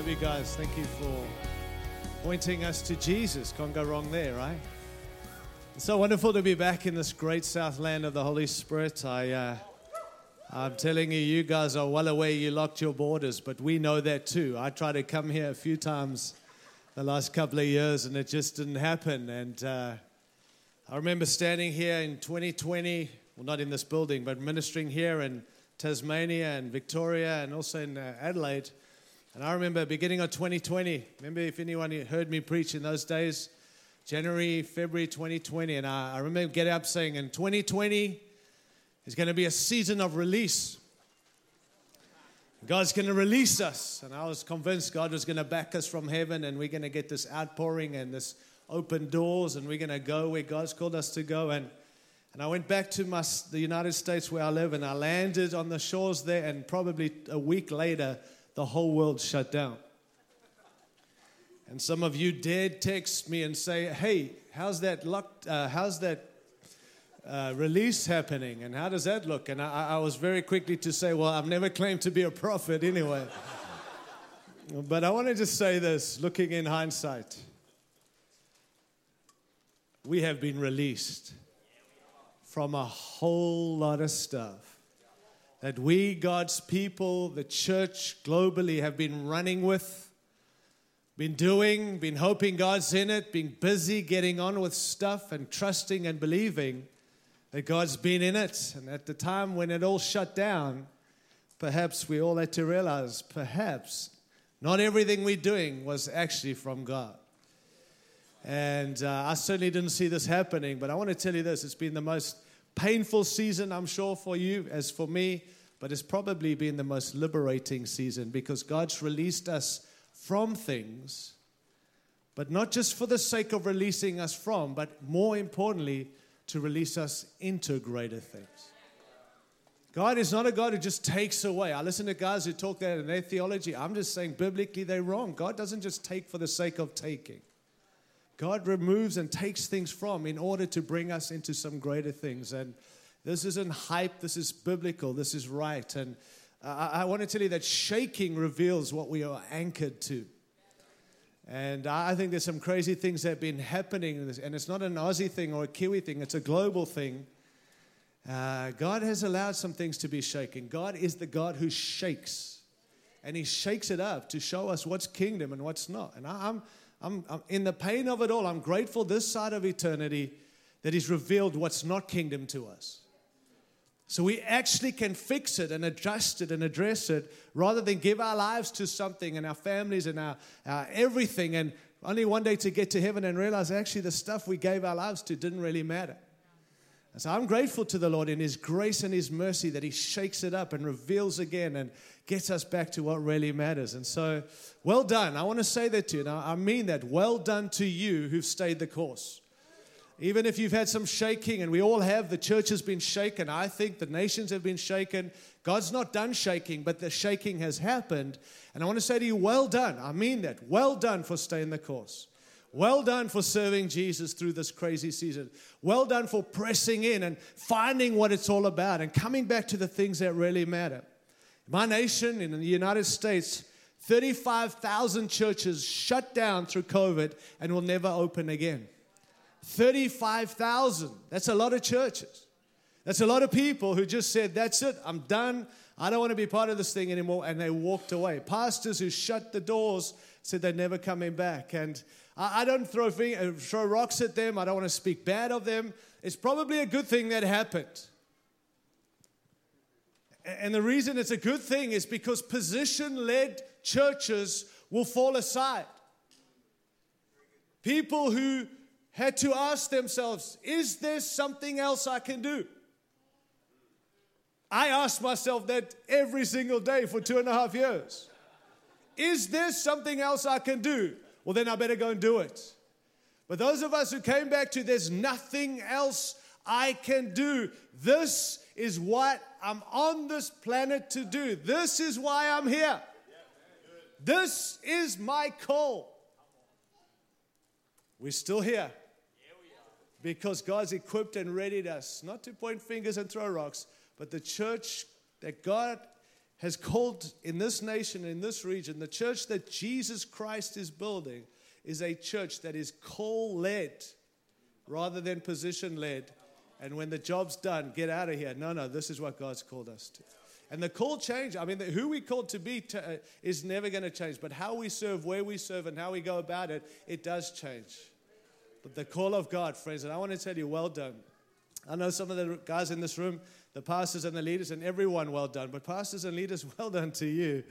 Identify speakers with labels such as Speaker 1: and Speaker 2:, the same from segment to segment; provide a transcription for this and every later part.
Speaker 1: Love you guys. Thank you for pointing us to Jesus. Can't go wrong there, right? It's so wonderful to be back in this great south land of the Holy Spirit. I, uh, I'm telling you, you guys are well aware you locked your borders, but we know that too. I tried to come here a few times the last couple of years, and it just didn't happen. And uh, I remember standing here in 2020, well, not in this building, but ministering here in Tasmania and Victoria and also in uh, Adelaide. And I remember beginning of 2020, remember if anyone heard me preach in those days, January, February 2020, and I, I remember getting up saying, in 2020 is going to be a season of release. God's going to release us. And I was convinced God was going to back us from heaven and we're going to get this outpouring and this open doors and we're going to go where God's called us to go. And, and I went back to my, the United States where I live and I landed on the shores there. And probably a week later, the whole world shut down. And some of you dared text me and say, hey, how's that, luck, uh, how's that uh, release happening and how does that look? And I, I, was very quickly to say, well, I've never claimed to be a prophet anyway. but I wanted to say this looking in hindsight. We have been released from a whole lot of stuff that we, God's people, the church globally, have been running with been doing, been hoping God's in it, been busy getting on with stuff and trusting and believing that God's been in it. And at the time when it all shut down, perhaps we all had to realize perhaps not everything we're doing was actually from God. And uh, I certainly didn't see this happening, but I want to tell you this it's been the most painful season, I'm sure, for you as for me, but it's probably been the most liberating season because God's released us from things, but not just for the sake of releasing us from, but more importantly, to release us into greater things. God is not a God who just takes away. I listen to guys who talk that in their theology. I'm just saying biblically they're wrong. God doesn't just take for the sake of taking. God removes and takes things from in order to bring us into some greater things. And this isn't hype, this is biblical, this is right. And I, I want to tell you that shaking reveals what we are anchored to. And I think there's some crazy things that have been happening, and it's not an Aussie thing or a Kiwi thing, it's a global thing. Uh, God has allowed some things to be shaken. God is the God who shakes, and He shakes it up to show us what's kingdom and what's not. And I, I'm, I'm, I'm in the pain of it all, I'm grateful this side of eternity that He's revealed what's not kingdom to us. So we actually can fix it and adjust it and address it rather than give our lives to something and our families and our, our everything and only one day to get to heaven and realize actually the stuff we gave our lives to didn't really matter. And so I'm grateful to the Lord in His grace and His mercy that He shakes it up and reveals again and gets us back to what really matters. And so, well done. I want to say that to you. Now, I mean that. Well done to you who've stayed the course. Even if you've had some shaking, and we all have, the church has been shaken. I think the nations have been shaken. God's not done shaking, but the shaking has happened. And I want to say to you, well done. I mean that. Well done for staying the course. Well done for serving Jesus through this crazy season. Well done for pressing in and finding what it's all about and coming back to the things that really matter. My nation in the United States, 35,000 churches shut down through COVID and will never open again. 35,000. That's a lot of churches. That's a lot of people who just said, That's it, I'm done. I don't want to be part of this thing anymore. And they walked away. Pastors who shut the doors said they're never coming back. And I, don't throw, uh, throw rocks at them, I don't want to speak bad of them. It's probably a good thing that happened. And the reason it's a good thing is because position led churches will fall aside. People who had to ask themselves, is there something else I can do? I ask myself that every single day for two and a half years. Is there something else I can do? Well, then I better go and do it. But those of us who came back to there's nothing else I can do, this is what I'm on this planet to do. This is why I'm here. This is my call. We're still here because God's equipped and readied us not to point fingers and throw rocks, but the church that God has called in this nation, in this region, the church that Jesus Christ is building is a church that is call led rather than position led. And when the job's done, get out of here. No, no, this is what God's called us to. And the call change, I mean, the, who we called to be to, uh, is never going to change. But how we serve, where we serve, and how we go about it, it does change. But the call of God, friends, and I want to tell you, well done. I know some of the guys in this room, the pastors and the leaders, and everyone, well done. But pastors and leaders, well done to you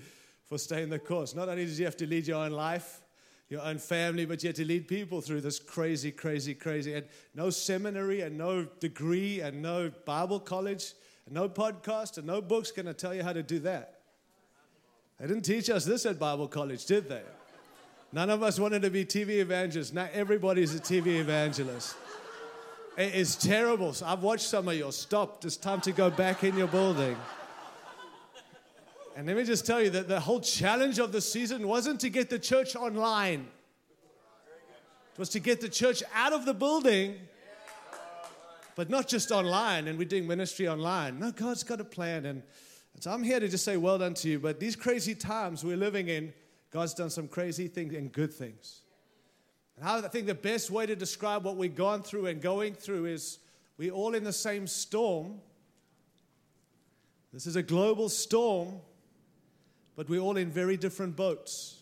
Speaker 1: for staying the course. Not only did you have to lead your own life, your own family, but you had to lead people through this crazy, crazy, crazy. And no seminary and no degree and no Bible college and no podcast and no books going to tell you how to do that. They didn't teach us this at Bible college, did they? None of us wanted to be TV evangelists. Now everybody's a TV evangelist. It is terrible. So I've watched some of your Stop. It's time to go back in your building. And let me just tell you that the whole challenge of the season wasn't to get the church online, it was to get the church out of the building, but not just online. And we're doing ministry online. No, God's got a plan. And so I'm here to just say, well done to you. But these crazy times we're living in, God's done some crazy things and good things. And I think the best way to describe what we've gone through and going through is we're all in the same storm. This is a global storm, but we're all in very different boats.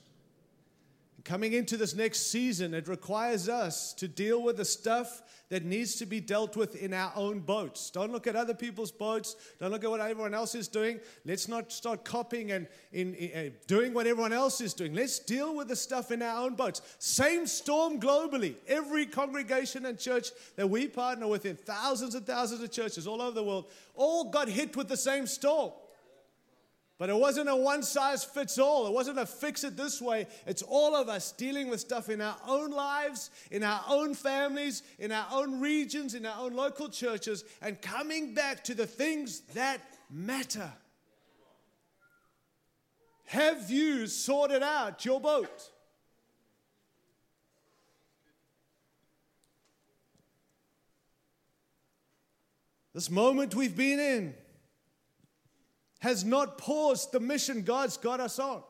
Speaker 1: Coming into this next season, it requires us to deal with the stuff that needs to be dealt with in our own boats. Don't look at other people's boats. Don't look at what everyone else is doing. Let's not start copying and in, in, uh, doing what everyone else is doing. Let's deal with the stuff in our own boats. Same storm globally. Every congregation and church that we partner with in thousands and thousands of churches all over the world all got hit with the same storm. But it wasn't a one size fits all. It wasn't a fix it this way. It's all of us dealing with stuff in our own lives, in our own families, in our own regions, in our own local churches, and coming back to the things that matter. Have you sorted out your boat? This moment we've been in has not paused the mission God's got us on.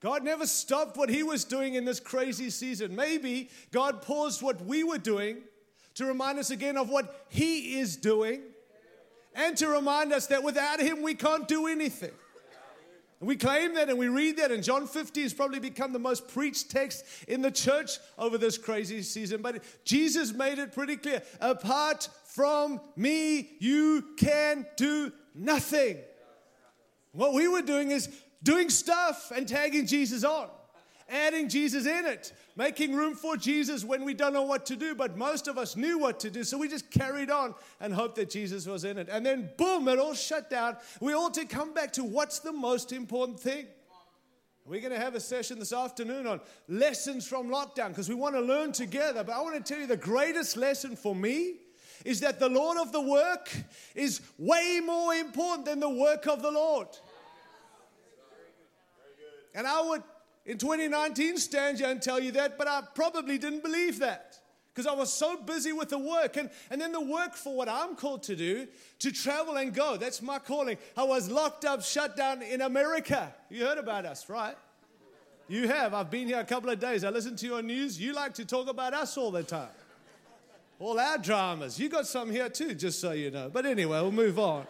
Speaker 1: God never stopped what He was doing in this crazy season. Maybe God paused what we were doing to remind us again of what He is doing and to remind us that without Him we can't do anything. And we claim that and we read that, and John 50 has probably become the most preached text in the church over this crazy season. But Jesus made it pretty clear apart from me, you can do nothing. What we were doing is doing stuff and tagging Jesus on, adding Jesus in it, making room for Jesus when we don't know what to do. But most of us knew what to do, so we just carried on and hoped that Jesus was in it. And then, boom, it all shut down. We all to come back to what's the most important thing. We're going to have a session this afternoon on lessons from lockdown because we want to learn together. But I want to tell you the greatest lesson for me is that the Lord of the work is way more important than the work of the Lord. And I would, in 2019, stand here and tell you that, but I probably didn't believe that because I was so busy with the work. And, and then the work for what I'm called to do, to travel and go. That's my calling. I was locked up, shut down in America. You heard about us, right? You have. I've been here a couple of days. I listen to your news. You like to talk about us all the time all our dramas. You got some here too, just so you know. But anyway, we'll move on.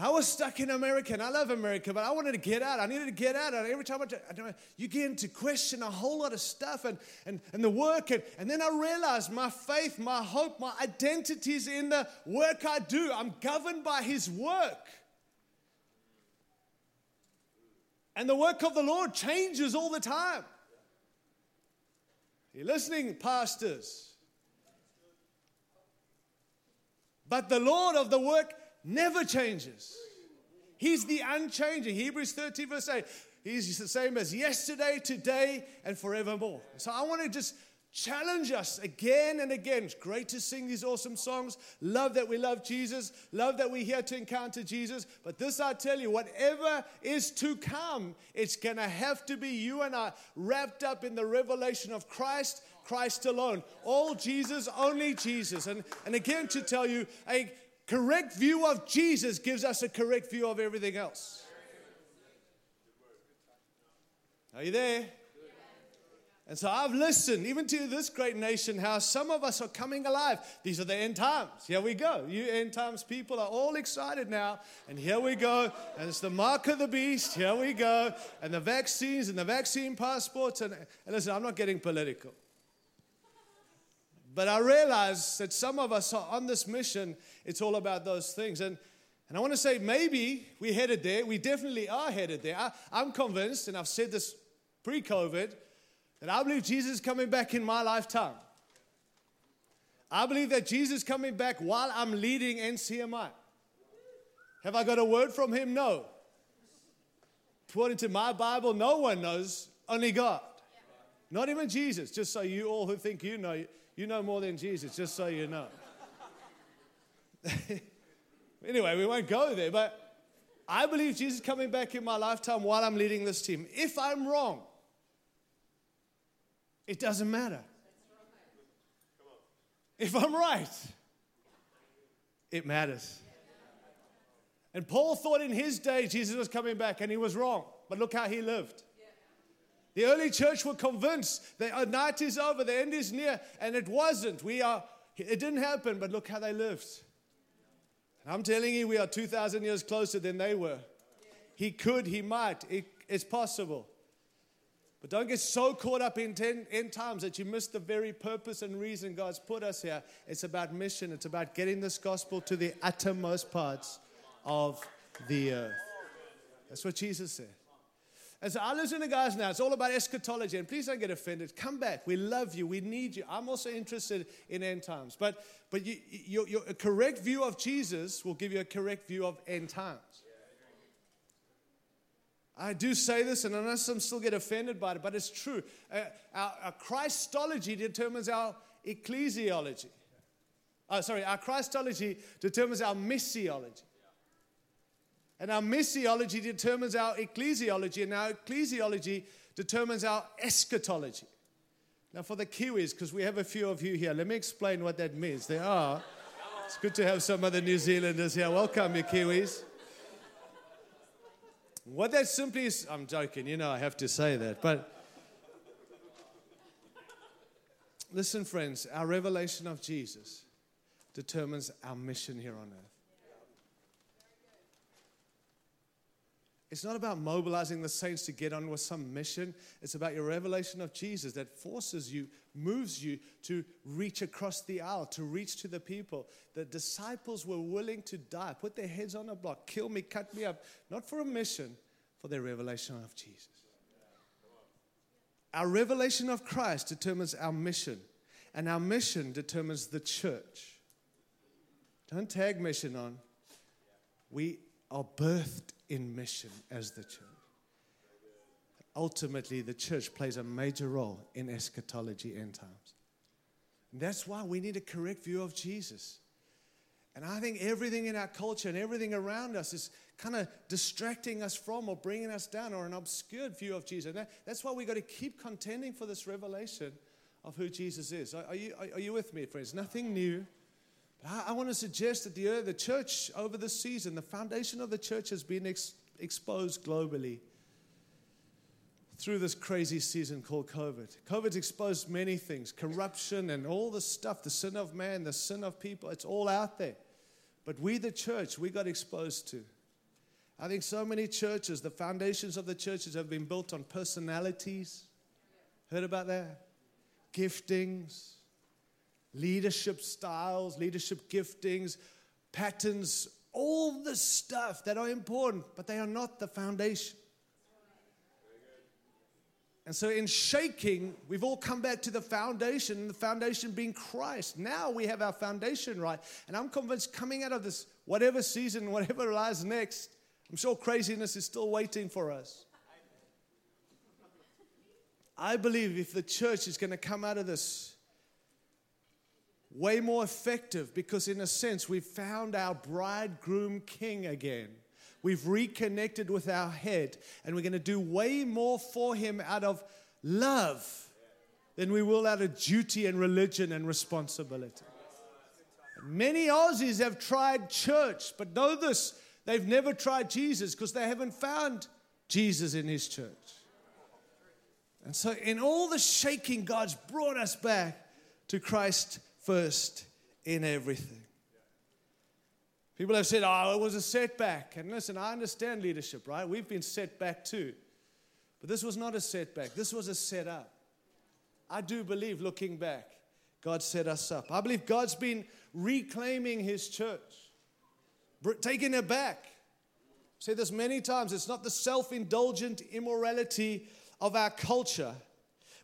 Speaker 1: I was stuck in America, and I love America, but I wanted to get out. I needed to get out. And every time I, I you get to question a whole lot of stuff and, and, and the work. And, and then I realized my faith, my hope, my identity is in the work I do. I'm governed by His work. And the work of the Lord changes all the time. Are you listening, pastors? But the Lord of the work never changes. He's the unchanging. Hebrews 13, verse 8. He's the same as yesterday, today, and forevermore. So I want to just challenge us again and again. It's great to sing these awesome songs. Love that we love Jesus. Love that we're here to encounter Jesus. But this, I tell you, whatever is to come, it's going to have to be you and I wrapped up in the revelation of Christ Christ alone. All Jesus, only Jesus. And, and again, to tell you, a correct view of Jesus gives us a correct view of everything else. Are you there? And so I've listened, even to this great nation, how some of us are coming alive. These are the end times. Here we go. You end times people are all excited now. And here we go. And it's the mark of the beast. Here we go. And the vaccines and the vaccine passports. And, and listen, I'm not getting political. But I realize that some of us are on this mission. It's all about those things. And, and I want to say maybe we're headed there. We definitely are headed there. I, I'm convinced, and I've said this pre COVID that I believe Jesus is coming back in my lifetime. I believe that Jesus is coming back while I'm leading NCMI. Have I got a word from him? No. According to my Bible, no one knows, only God. Not even Jesus, just so you all who think you know, you know more than Jesus, just so you know. anyway, we won't go there, but I believe Jesus coming back in my lifetime while I'm leading this team. If I'm wrong, it doesn't matter. If I'm right, it matters. And Paul thought in his day Jesus was coming back, and he was wrong. But look how he lived. The early church were convinced that a night is over, the end is near, and it wasn't. We are, it didn't happen, but look how they lived. And I'm telling you, we are 2,000 years closer than they were. He could, he might, it, it's possible. But don't get so caught up in ten, end times that you miss the very purpose and reason God's put us here. It's about mission, it's about getting this gospel to the uttermost parts of the earth. That's what Jesus said. And so I listen to guys now. It's all about eschatology. And please don't get offended. Come back. We love you. We need you. I'm also interested in end times. But, but you, your, your, correct view of Jesus will give you a correct view of end times. I do say this, and I know some still get offended by it, but it's true. Uh, our, our, Christology determines our ecclesiology. Oh, sorry, our Christology determines our missiology. And our missiology determines our ecclesiology, and our ecclesiology determines our eschatology. Now, for the Kiwis, because we have a few of you here, let me explain what that means. There are. It's good to have some other New Zealanders here. Welcome, you Kiwis. What that simply is, I'm joking, you know, I have to say that, but listen, friends, our revelation of Jesus determines our mission here on earth. It's not about mobilizing the saints to get on with some mission. It's about your revelation of Jesus that forces you, moves you to reach across the aisle, to reach to the people. The disciples were willing to die, put their heads on a block, kill me, cut me up, not for a mission, for their revelation of Jesus. Our revelation of Christ determines our mission, and our mission determines the church. Don't tag mission on. We are birthed in mission as the church. Ultimately, the church plays a major role in eschatology end times. And that's why we need a correct view of Jesus. And I think everything in our culture and everything around us is kind of distracting us from or bringing us down or an obscured view of Jesus. That, that's why we've got to keep contending for this revelation of who Jesus is. Are, are you, are, you with me, friends? Nothing new. I, I want to suggest that the, uh, the church over the season, the foundation of the church has been ex- exposed globally through this crazy season called COVID. COVID's exposed many things corruption and all the stuff, the sin of man, the sin of people, it's all out there. But we, the church, we got exposed to. I think so many churches, the foundations of the churches have been built on personalities. Heard about that? Giftings leadership styles, leadership giftings, patterns, all the stuff that are important, but they are not the foundation. And so, in shaking, we've all come back to the foundation, the foundation being Christ. Now we have our foundation right. And I'm convinced coming out of this, whatever season, whatever lies next, I'm sure craziness is still waiting for us. I believe if the church is going to come out of this way more effective because, in a sense, we've found our bridegroom king again. We've reconnected with our head, and we're going to do way more for him out of love than we will out of duty and religion and responsibility. Many Aussies have tried church, but know this they've never tried Jesus because they haven't found Jesus in his church. And so, in all the shaking, God's brought us back to Christ first in everything. People have said, oh, it was a setback. And listen, I understand leadership, right? We've been set back too. But this was not a setback, this was a setup. I do believe, looking back, God set us up. I believe God's been reclaiming His church, taking it back. I've said this many times. It's not the self indulgent immorality of our culture,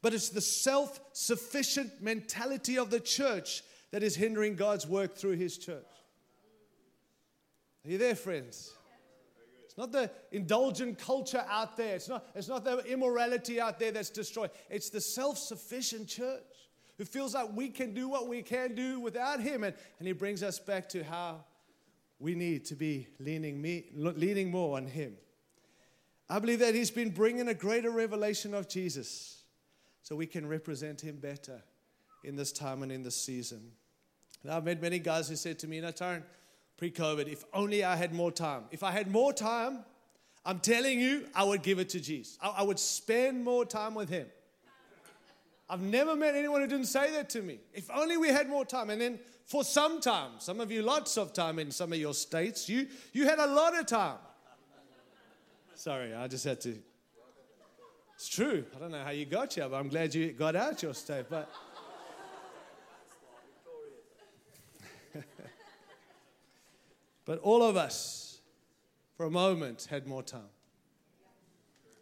Speaker 1: but it's the self sufficient mentality of the church that is hindering God's work through His church. Are you there, friends? It's not the indulgent culture out there. It's not, it's not the immorality out there that's destroyed. It's the self sufficient church who feels like we can do what we can do without Him. And, and He brings us back to how we need to be leaning, me, leaning more on Him. I believe that He's been bringing a greater revelation of Jesus so we can represent Him better in this time and in this season. Now, I've met many guys who said to me, Tyrone, pre COVID, if only I had more time. If I had more time, I'm telling you, I would give it to Jesus. I, I would spend more time with Him. I've never met anyone who didn't say that to me. If only we had more time. And then for some time, some of you lots of time in some of your states, you, you had a lot of time. Sorry, I just had to. It's true. I don't know how you got here, but I'm glad you got out your state. But But all of us, for a moment, had more time.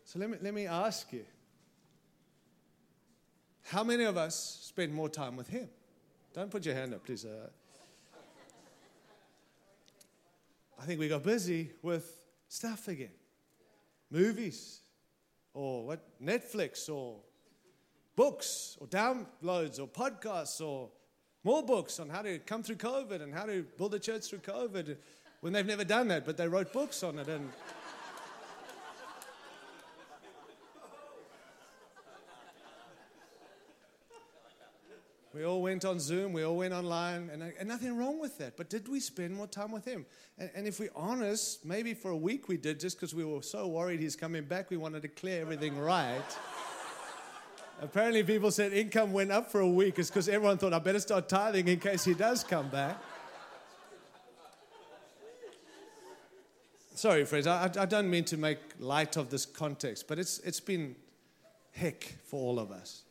Speaker 1: So let me, let me ask you how many of us spend more time with Him? Don't put your hand up, please. Uh, I think we got busy with stuff again movies, or what, Netflix, or books, or downloads, or podcasts, or more books on how to come through COVID and how to build a church through COVID when they've never done that, but they wrote books on it. And we all went on Zoom, we all went online, and, and nothing wrong with that. But did we spend more time with Him? And, and if we're honest, maybe for a week we did just because we were so worried He's coming back, we wanted to clear everything right. Apparently, people said income went up for a week. It's because everyone thought, I better start tithing in case he does come back. Sorry, friends, I, I don't mean to make light of this context, but it's, it's been heck for all of us.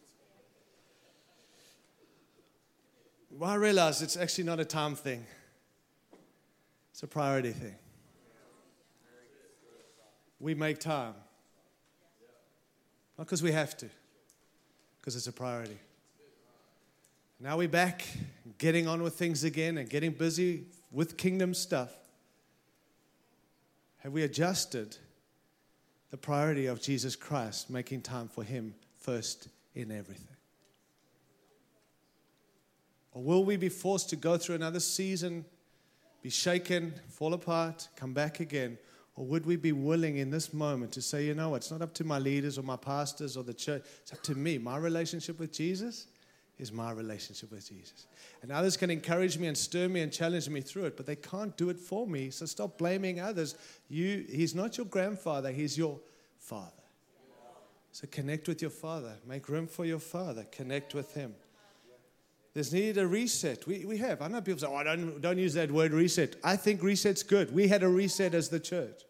Speaker 1: Well, I realize it's actually not a time thing, it's a priority thing. We make time, not because we have to because it's a priority. Now we're back, getting on with things again and getting busy with kingdom stuff. Have we adjusted the priority of Jesus Christ, making time for Him first in everything? Or will we be forced to go through another season, be shaken, fall apart, come back again? Or would we be willing in this moment to say, you know, it's not up to my leaders or my pastors or the church, it's up to me. My relationship with Jesus is my relationship with Jesus. And others can encourage me and stir me and challenge me through it, but they can't do it for me. So stop blaming others. You, he's not your grandfather, he's your father. So connect with your father. Make room for your father. Connect with him. There's needed a reset. We, we have. I know people say, oh, don't, don't use that word reset. I think reset's good. We had a reset as the church.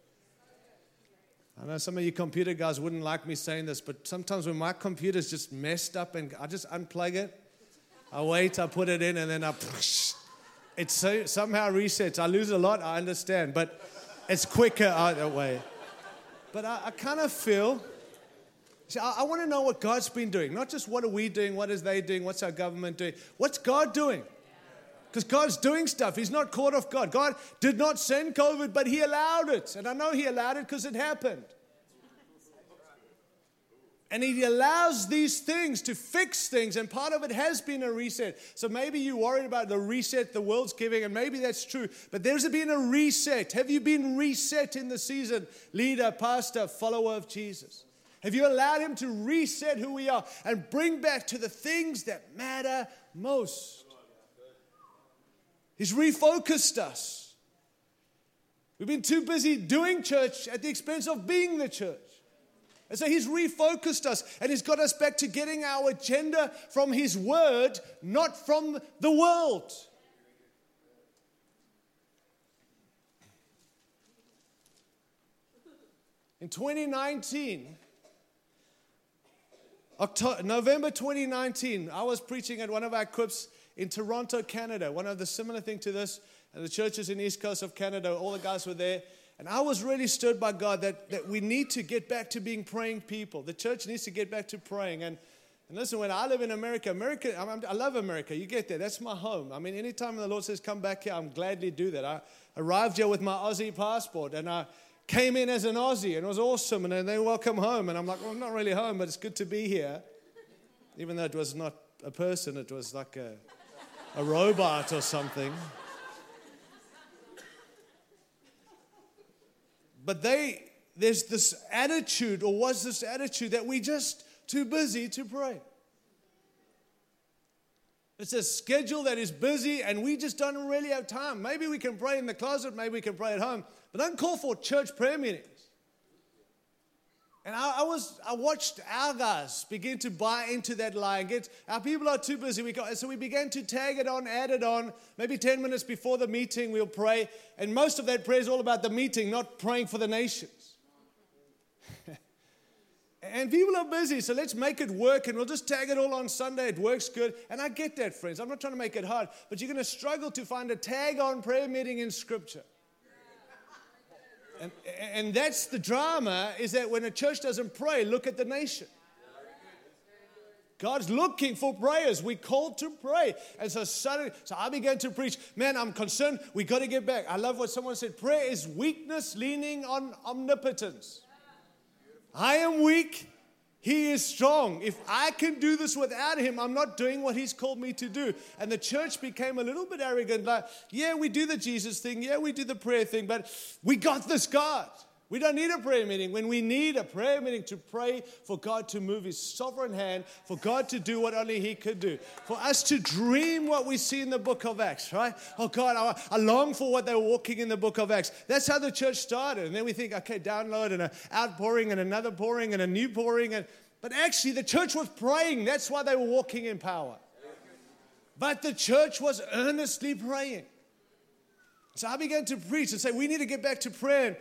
Speaker 1: I know some of you computer guys wouldn't like me saying this, but sometimes when my computer's just messed up and I just unplug it, I wait, I put it in, and then I. It so, somehow resets. I lose a lot, I understand, but it's quicker either way. But I, I kind of feel See, I, I want to know what God's been doing, not just what are we doing, what is they doing, what's our government doing. What's God doing? Because God's doing stuff. He's not caught off guard. God did not send COVID, but He allowed it. And I know He allowed it because it happened. And He allows these things to fix things, and part of it has been a reset. So maybe you're worried about the reset the world's giving, and maybe that's true, but there's been a reset. Have you been reset in the season, leader, pastor, follower of Jesus? Have you allowed Him to reset who we are and bring back to the things that matter most? He's refocused us. We've been too busy doing church at the expense of being the church. And so he's refocused us and he's got us back to getting our agenda from his word, not from the world. In 2019, October, November 2019, I was preaching at one of our quips in Toronto, Canada. One of the similar thing to this, and the churches in the east coast of Canada, all the guys were there. And I was really stirred by God that, that we need to get back to being praying people. The church needs to get back to praying. And, and listen, when I live in America, America, I, I love America. You get there. That's my home. I mean, anytime the Lord says, come back here, I'm gladly do that. I arrived here with my Aussie passport and I came in as an Aussie and it was awesome. And they welcome home. And I'm like, well, I'm not really home, but it's good to be here. Even though it was not a person, it was like a, a robot or something. But they, there's this attitude, or was this attitude, that we just too busy to pray. It's a schedule that is busy and we just don't really have time. Maybe we can pray in the closet, maybe we can pray at home, but don't call for church prayer meetings. And I, I, was, I watched our guys begin to buy into that lie and get, our people are too busy. We got, so we began to tag it on, add it on. Maybe 10 minutes before the meeting, we'll pray. And most of that prayer is all about the meeting, not praying for the nations. and people are busy, so let's make it work and we'll just tag it all on Sunday. It works good. And I get that, friends. I'm not trying to make it hard, but you're going to struggle to find a tag on prayer meeting in Scripture. And, and that's the drama is that when a church doesn't pray, look at the nation. God's looking for prayers. We called to pray. And so suddenly, so I began to preach. Man, I'm concerned. We got to get back. I love what someone said. Prayer is weakness leaning on omnipotence. I am weak. He is strong. If I can do this without him, I'm not doing what he's called me to do. And the church became a little bit arrogant like, yeah, we do the Jesus thing. Yeah, we do the prayer thing, but we got this God. We don't need a prayer meeting when we need a prayer meeting to pray for God to move His sovereign hand, for God to do what only He could do, for us to dream what we see in the book of Acts, right? Oh God, I, I long for what they were walking in the book of Acts. That's how the church started. And then we think, okay, download and an outpouring and another pouring and a new pouring. And, but actually, the church was praying. That's why they were walking in power. But the church was earnestly praying. So I began to preach and say, we need to get back to prayer.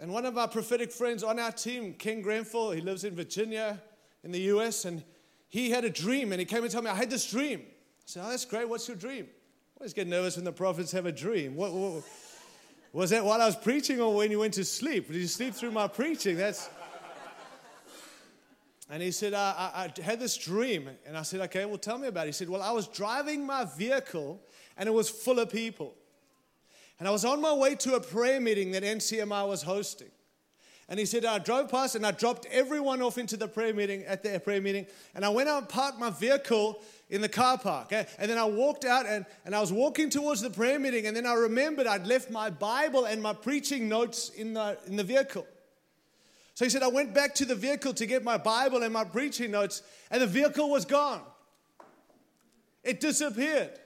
Speaker 1: And one of our prophetic friends on our team, Ken Grenfell, he lives in Virginia in the US, and he had a dream and he came and told me, I had this dream. I said, Oh, that's great. What's your dream? I always get nervous when the prophets have a dream. What, what, was that while I was preaching or when you went to sleep? Did you sleep through my preaching? That's. And he said, I, I, I had this dream. And I said, Okay, well, tell me about it. He said, Well, I was driving my vehicle and it was full of people. And I was on my way to a prayer meeting that NCMI was hosting. And he said, I drove past and I dropped everyone off into the prayer meeting at the prayer meeting. And I went out and parked my vehicle in the car park. Eh? And then I walked out and, and I was walking towards the prayer meeting. And then I remembered I'd left my Bible and my preaching notes in the, in the vehicle. So he said, I went back to the vehicle to get my Bible and my preaching notes, and the vehicle was gone. It disappeared.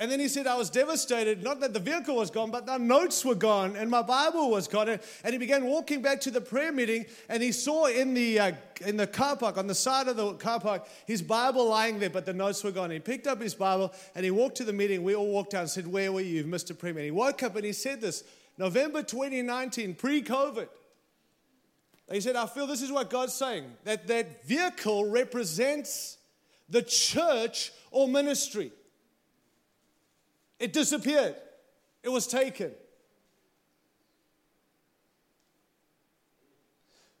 Speaker 1: And then he said, I was devastated, not that the vehicle was gone, but the notes were gone and my Bible was gone. And he began walking back to the prayer meeting and he saw in the, uh, in the car park, on the side of the car park, his Bible lying there, but the notes were gone. He picked up his Bible and he walked to the meeting. We all walked down and said, Where were you? Missed a prayer meeting. He woke up and he said this November 2019, pre COVID. He said, I feel this is what God's saying that that vehicle represents the church or ministry. It disappeared, it was taken.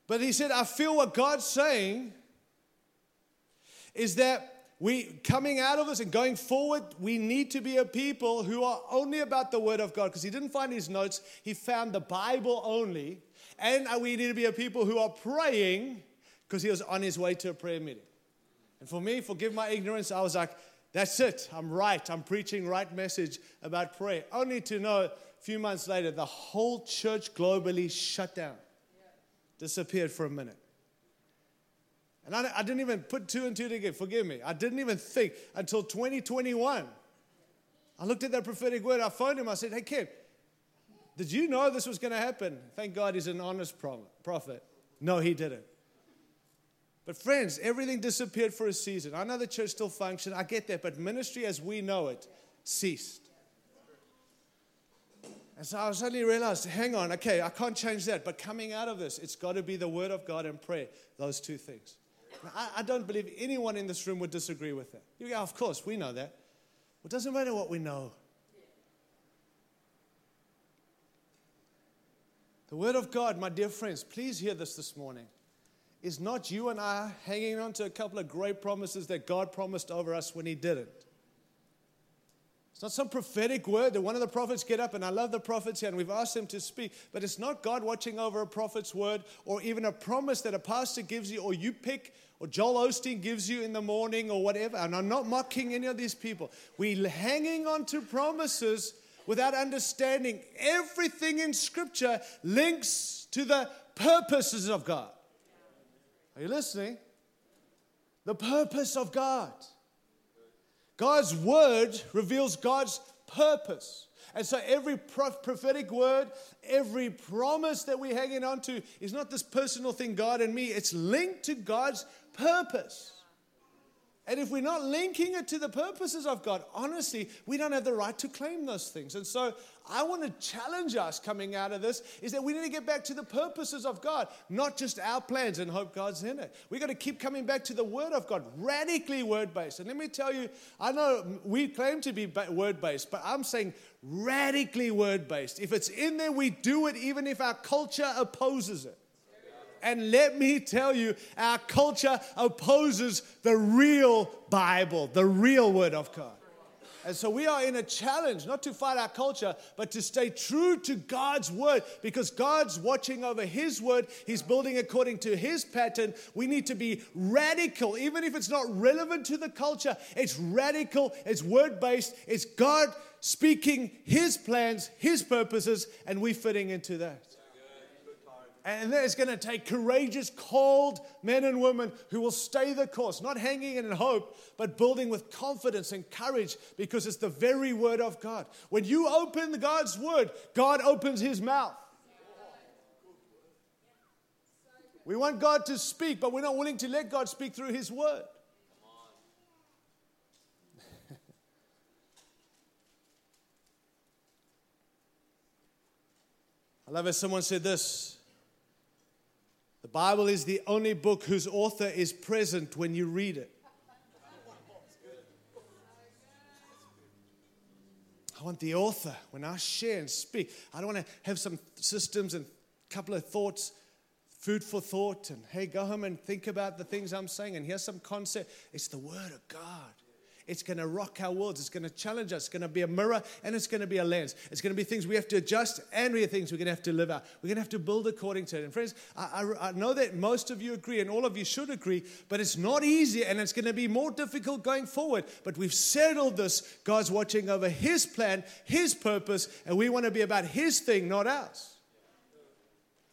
Speaker 1: But he said, I feel what God's saying is that we coming out of this and going forward, we need to be a people who are only about the word of God. Because he didn't find his notes, he found the Bible only. And uh, we need to be a people who are praying because he was on his way to a prayer meeting. And for me, forgive my ignorance, I was like, that's it. I'm right. I'm preaching right message about prayer. Only to know a few months later, the whole church globally shut down, disappeared for a minute. And I, I, didn't even put two and two together. Forgive me. I didn't even think until 2021 I looked at that prophetic word. I phoned him. I said, Hey, Ken, did you know this was going to happen? Thank God he's an honest prophet. No, he didn't. But, friends, everything disappeared for a season. I know the church still functioned. I get that. But ministry as we know it ceased. And so I suddenly realized hang on, okay, I can't change that. But coming out of this, it's got to be the word of God and prayer. Those two things. Now, I, I, don't believe anyone in this room would disagree with that. You go, of course, we know that. It doesn't matter what we know. The Word of God, my dear friends, please hear this this morning, is not you and I hanging on to a couple of great promises that God promised over us when He didn't. It's not some prophetic word that one of the prophets get up, and I love the prophets here, and we've asked them to speak, but it's not God watching over a prophet's word or even a promise that a pastor gives you or you pick or Joel Osteen gives you in the morning or whatever. And I'm not mocking any of these people. We're hanging on to promises without understanding everything in Scripture links to the purposes of God. Are you listening? The purpose of God. God's word reveals God's purpose. And so every prophetic word, every promise that we're hanging on to is not this personal thing, God and me. It's linked to God's purpose. And if we're not linking it to the purposes of God, honestly, we don't have the right to claim those things. And so I want to challenge us coming out of this is that we need to get back to the purposes of God, not just our plans and hope God's in it. We've got to keep coming back to the Word of God, radically word based. And let me tell you, I know we claim to be word based, but I'm saying radically word based. If it's in there, we do it even if our culture opposes it. And let me tell you, our culture opposes the real Bible, the real Word of God. And so we are in a challenge not to fight our culture, but to stay true to God's word because God's watching over His word. He's building according to His pattern. We need to be radical, even if it's not relevant to the culture. It's radical, it's word based, it's God speaking His plans, His purposes, and we fitting into that. And it's going to take courageous, called men and women who will stay the course, not hanging in hope, but building with confidence and courage because it's the very word of God. When you open God's word, God opens his mouth. We want God to speak, but we're not willing to let God speak through his word. I love it. Someone said this Bible is the only book whose author is present when you read it. I want the author, when I share and speak, I don't want to have some systems and a couple of thoughts, food for thought, and hey, go home and think about the things I'm saying, and here's some concept. It's the Word of God. It's going to rock our worlds. It's going to challenge us. It's going to be a mirror and it's going to be a lens. It's going to be things we have to adjust and we have things we're going to have to live out. We're going to have to build according to it. And friends, I, I, I know that most of you agree and all of you should agree, but it's not easy and it's going to be more difficult going forward. But we've settled this. God's watching over His plan, His purpose, and we want to be about His thing, not ours.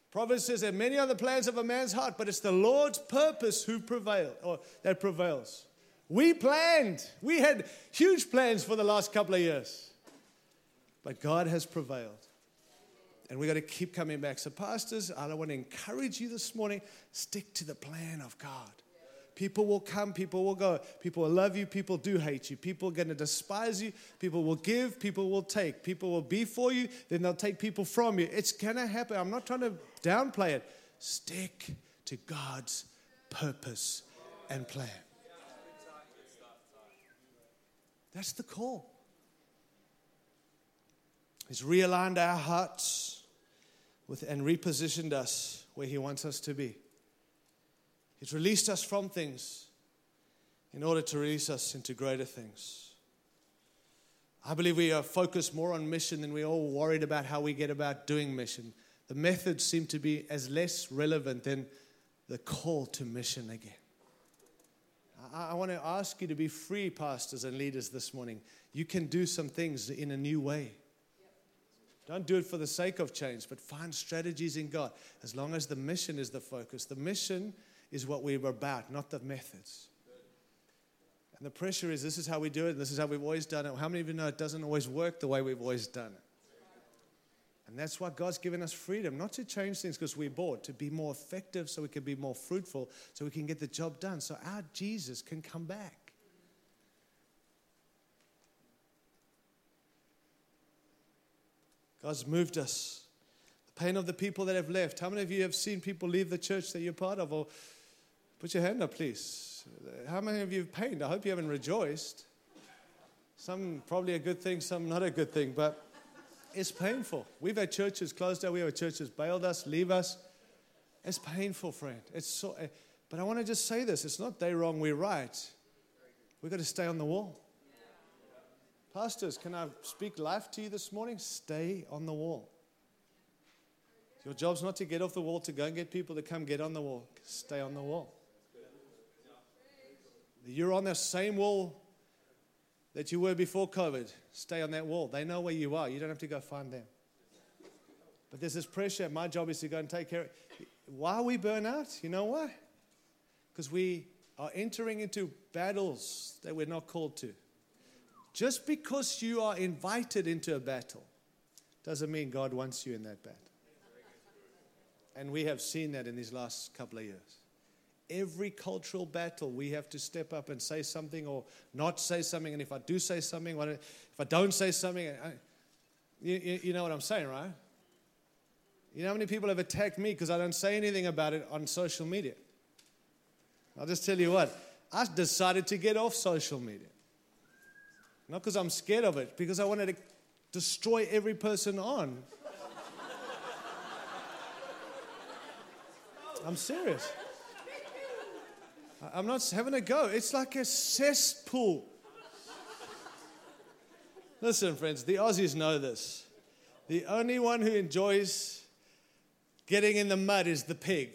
Speaker 1: Proverbs says that many are the plans of a man's heart, but it's the Lord's purpose who prevail or that prevails. We planned. We had huge plans for the last couple of years. But God has prevailed. And we got to keep coming back. So, pastors, I want to encourage you this morning stick to the plan of God. People will come, people will go. People will love you, people do hate you. People are going to despise you, people will give, people will take. People will be for you, then they'll take people from you. It's going to happen. I'm not trying to downplay it. Stick to God's purpose and plan. That's the call. He's realigned our hearts with, and repositioned us where He wants us to be. He's released us from things in order to release us into greater things. I believe we are focused more on mission than we're all worried about how we get about doing mission. The methods seem to be as less relevant than the call to mission again. I, want to ask you to be free, pastors and leaders, this morning. You can do some things in a new way. Don't do it for the sake of change, but find strategies in God as long as the mission is the focus. The mission is what we're about, not the methods. And the pressure is this is how we do it, and this is how we've always done it. How many of you know it doesn't always work the way we've always done it? And that's why God's given us freedom, not to change things because we're bored, to be more effective so we can be more fruitful, so we can get the job done, so our Jesus can come back. God's moved us. The pain of the people that have left. How many of you have seen people leave the church that you're part of? Or put your hand up, please. How many of you have pained? I hope you haven't rejoiced. Some probably a good thing, some not a good thing, but it's painful. We've had churches closed down, we have churches bailed us, leave us. It's painful, friend. It's so, eh, but I want to just say this it's not they wrong, we're right. We've got to stay on the wall. Pastors, can I speak life to you this morning? Stay on the wall. Your job's not to get off the wall, to go and get people to come get on the wall. Stay on the wall. You're on the same wall that you were before COVID. Stay on that wall. They know where you are. You don't have to go find them. But there's this pressure. My job is to go and take care of it. Why we burn out? You know why? Because we are entering into battles that we're not called to. Just because you are invited into a battle doesn't mean God wants you in that battle. And we have seen that in these last couple of years every cultural battle, we have to step up and say something or not say something. And if I do say something, if I don't say something, I, you, you know what I'm saying, right? You know how many people have attacked me because I don't say anything about it on social media? I'll just tell you what, I decided to get off social media. Not because I'm scared of it, because I wanted to destroy every person on. I'm serious. I'm not having a go. It's like a cesspool. Listen, friends, the Aussies know this. The only one who enjoys getting in the mud is the pig.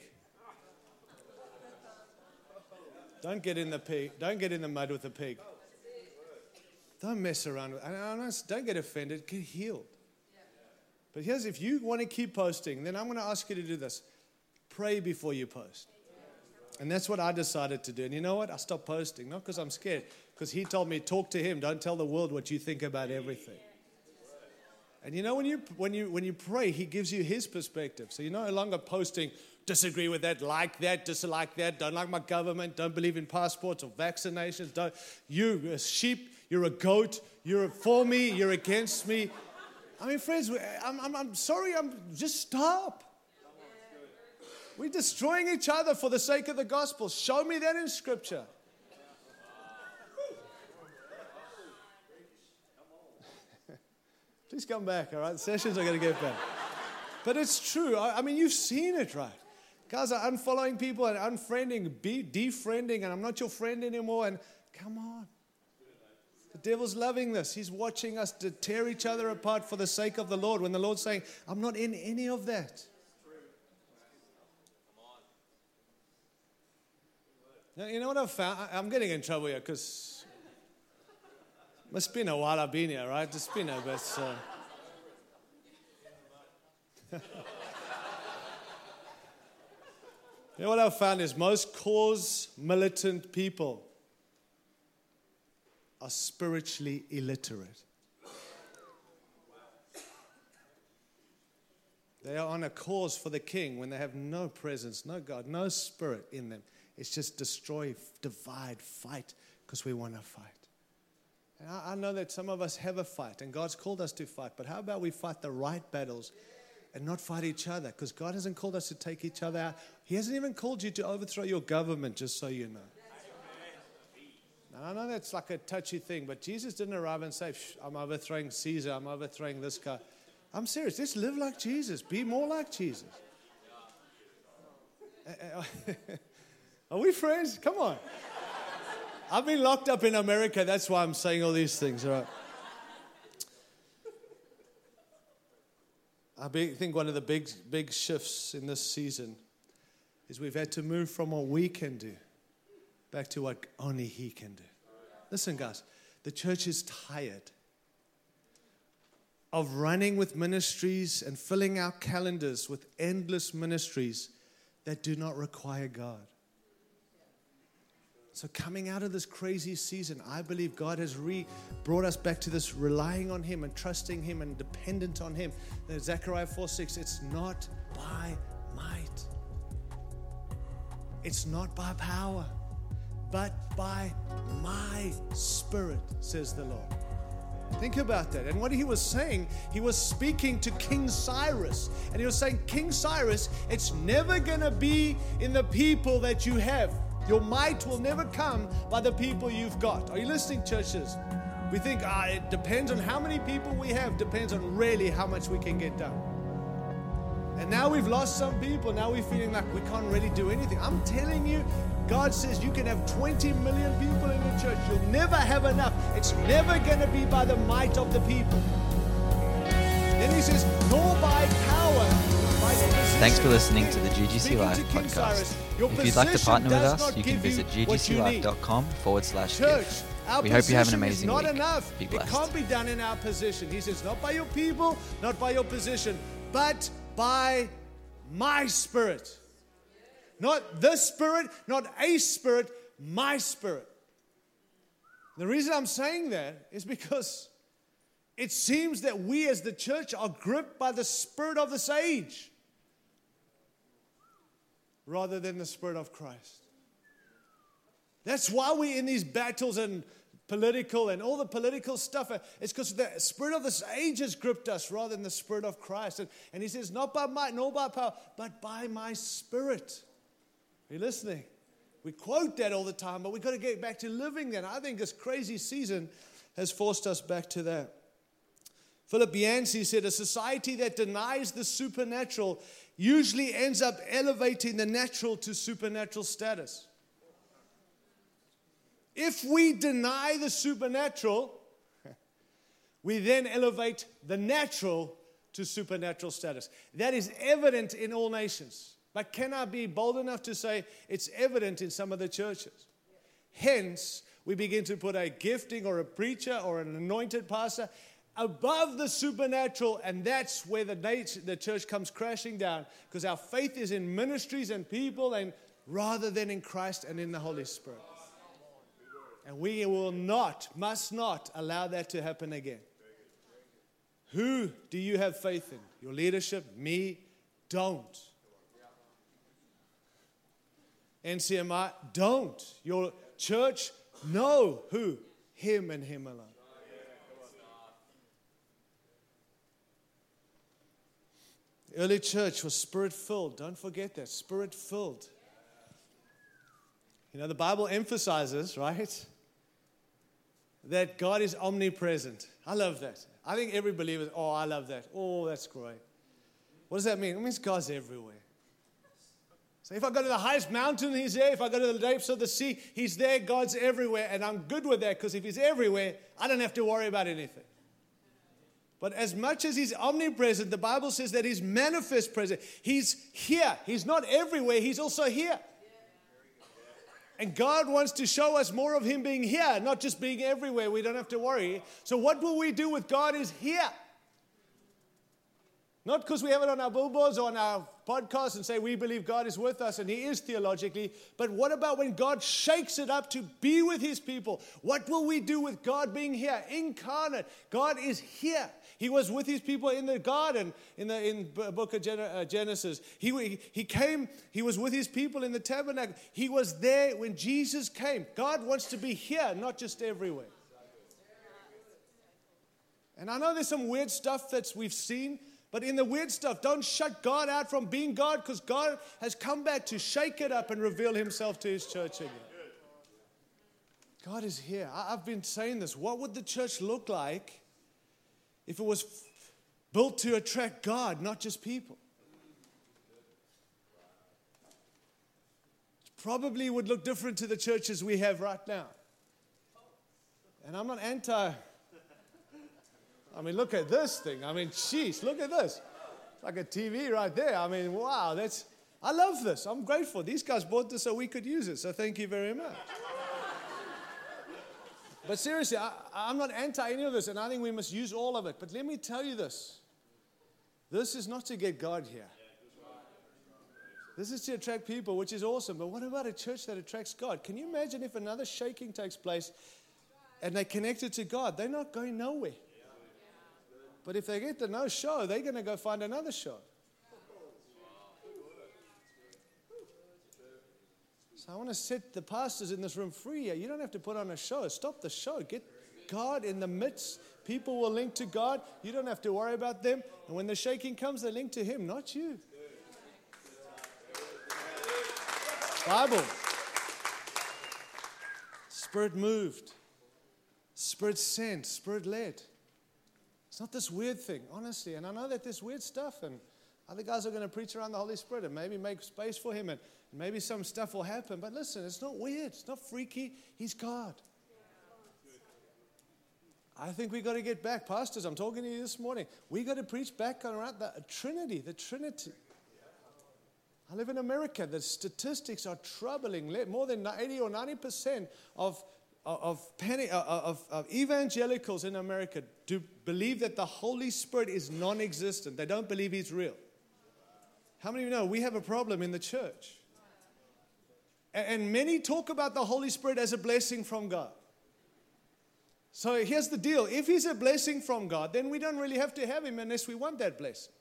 Speaker 1: Don't get in the pig. Don't get in the mud with the pig. Don't mess around with it. Don't get offended. Get healed. But here's if you want to keep posting, then I'm going to ask you to do this. Pray before you post. And that's what I decided to do. And you know what? I stopped posting, not because I'm scared, because he told me, talk to him. Don't tell the world what you think about everything. And you know, when you, when, you, when you pray, he gives you his perspective. So you're no longer posting, disagree with that, like that, dislike that, don't like my government, don't believe in passports or vaccinations. Don't, you're a sheep, you're a goat, you're for me, you're against me. I mean, friends, I'm, I'm, I'm sorry, I'm just stop. We're destroying each other for the sake of the gospel. Show me that in Scripture. Please come back, all right? Sessions are going to get better. But it's true. I, I, mean, you've seen it, right? Guys are unfollowing people and unfriending, be, defriending, and I'm not your friend anymore. And come on. The devil's loving this. He's watching us to tear each other apart for the sake of the Lord when the Lord's saying, I'm not in any of that. You know what I've found? I'm getting in trouble here because it's been a while I've been here, right? It's been a bit. Uh... you know what I've found is most cause militant people are spiritually illiterate. They are on a cause for the king when they have no presence, no God, no spirit in them. It's just destroy, divide, fight because we want to fight. And I, I know that some of us have a fight and God's called us to fight, but how about we fight the right battles and not fight each other? Because God hasn't called us to take each other out. He hasn't even called you to overthrow your government, just so you know. Now, I know that's like a touchy thing, but Jesus didn't arrive and say, I'm overthrowing Caesar, I'm overthrowing this guy. I'm serious. Just live like Jesus, be more like Jesus. Are we friends? Come on. I've been locked up in America. That's why I'm saying all these things, all right? I think one of the big, big shifts in this season is we've had to move from what we can do back to what only He can do. Listen, guys, the church is tired of running with ministries and filling our calendars with endless ministries that do not require God. So, coming out of this crazy season, I believe God has re brought us back to this relying on Him and trusting Him and dependent on Him. Zechariah 4 6, it's not by might, it's not by power, but by my spirit, says the Lord. Think about that. And what he was saying, he was speaking to King Cyrus. And he was saying, King Cyrus, it's never going to be in the people that you have. Your might will never come by the people you've got. Are you listening, churches? We think ah, it depends on how many people we have, depends on really how much we can get done. And now we've lost some people. Now we're feeling like we can't really do anything. I'm telling you, God says you can have 20 million people in the church. You'll never have enough. It's never going to be by the might of the people. Then he says, nor by power.
Speaker 2: Thanks for listening to the GGC Live podcast. If you'd like to partner with us, you can visit ggclive.com forward slash give. we hope you have an amazing
Speaker 1: not
Speaker 2: week.
Speaker 1: Enough.
Speaker 2: Be blessed.
Speaker 1: It can't be done in our position. He says, not by your people, not by your position, but by my spirit. Not the spirit, not a spirit, my spirit. The reason I'm saying that is because it seems that we as the church are gripped by the spirit of this age rather than the spirit of Christ. That's why we're in these battles and political and all the political stuff. Uh, it's because the spirit of this age has gripped us rather than the spirit of Christ. And, and he says, Not by might, nor by power, but by my spirit. Are you listening? We quote that all the time, but we've got to get back to living that. I think this crazy season has forced us back to that. Philip Yancey said, A society that denies the supernatural usually ends up elevating the natural to supernatural status. If we deny the supernatural, we then elevate the natural to supernatural status. That is evident in all nations. But can I be bold enough to say it's evident in some of the churches? Hence, we begin to put a gifting or a preacher or an anointed pastor above the supernatural, and that's where the, nature, the church comes crashing down because our faith is in ministries and people and rather than in Christ and in the Holy Spirit. And we will not, must not allow that to happen again. Who do you have faith in? Your leadership? Me? Don't. NCMI? Don't. Your church? No. Who? Him and Him alone. The early church was spirit filled. Don't forget that. Spirit filled. You know, the Bible emphasizes, right? that God is omnipresent. I love that. I think every believer, oh, I love that. Oh, that's great. What does that mean? It means God's everywhere. So if I go to the highest mountain, He's there. If I go to the depths of the sea, He's there. God's everywhere. And I'm good with that because if He's everywhere, I don't have to worry about anything. But as much as He's omnipresent, the Bible says that He's manifest present. He's here. He's not everywhere, He's also here. And God wants to show us more of Him being here, not just being everywhere. We don't have to worry. So, what will we do with God is here? Not because we have it on our billboards or on our podcast and say we believe God is with us and He is theologically, but what about when God shakes it up to be with His people? What will we do with God being here, incarnate? God is here. He was with his people in the garden in the in book of uh, Genesis. He, he came, he was with his people in the tabernacle. He was there when Jesus came. God wants to be here, not just everywhere. And I know there's some weird stuff that we've seen, but in the weird stuff, don't shut God out from being God because God has come back to shake it up and reveal himself to his church again. God is here. I've been saying this. What would the church look like if it was built to attract God, not just people. It probably would look different to the churches we have right now. And I'm not anti. I mean, look at this thing. I mean, jeez, look at this. It's like a TV right there. I mean, wow, that's. I love this. I'm grateful. These guys bought this so we could use it. So thank you very much. But seriously, I, am not anti any of this, and I think we must use all of it. But let me tell you this this is not to get God here. This is to attract people, which is awesome. But what about a church that attracts God? Can you imagine if another shaking takes place and they connected to God? They're not going nowhere. But if they get the no show, they're going to go find another show. So I want to set the pastors in this room free. You don't have to put on a show. Stop the show. Get God in the midst. People will link to God. You don't have to worry about them. And when the shaking comes, they link to Him, not you. Bible. Spirit moved, Spirit sent, Spirit led. It's not this weird thing, honestly. And I know that there's weird stuff, and other guys are going to preach around the Holy Spirit and maybe make space for Him, and maybe some stuff will happen. But listen, it's not weird, it's not freaky. He's God. I think we've got to get back, pastors. I'm talking to you this morning. We've got to preach back on around the Trinity, the Trinity. I live in America. The statistics are troubling. More than 80 or 90 percent of of, of, of, evangelicals in America do believe that the Holy Spirit is non existent. They don't believe He's real. How many of you know we have a problem in the church? And many talk about the Holy Spirit as a blessing from God. So here's the deal if He's a blessing from God, then we don't really have to have Him unless we want that blessing.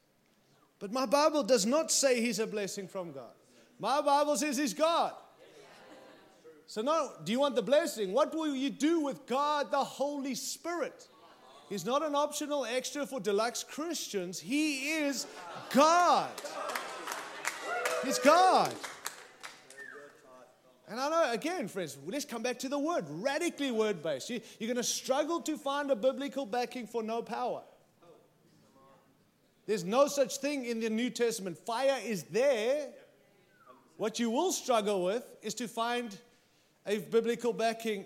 Speaker 1: But my Bible does not say He's a blessing from God. My Bible says He's God. So now, do you want the blessing? What will you do with God, the Holy Spirit? He's not an optional extra for deluxe Christians. He is God. He's God. And I know, again, friends, let's come back to the word, radically word based. You, are going to struggle to find a biblical backing for no power. There's no such thing in the New Testament. Fire is there. What you will struggle with is to find a biblical backing.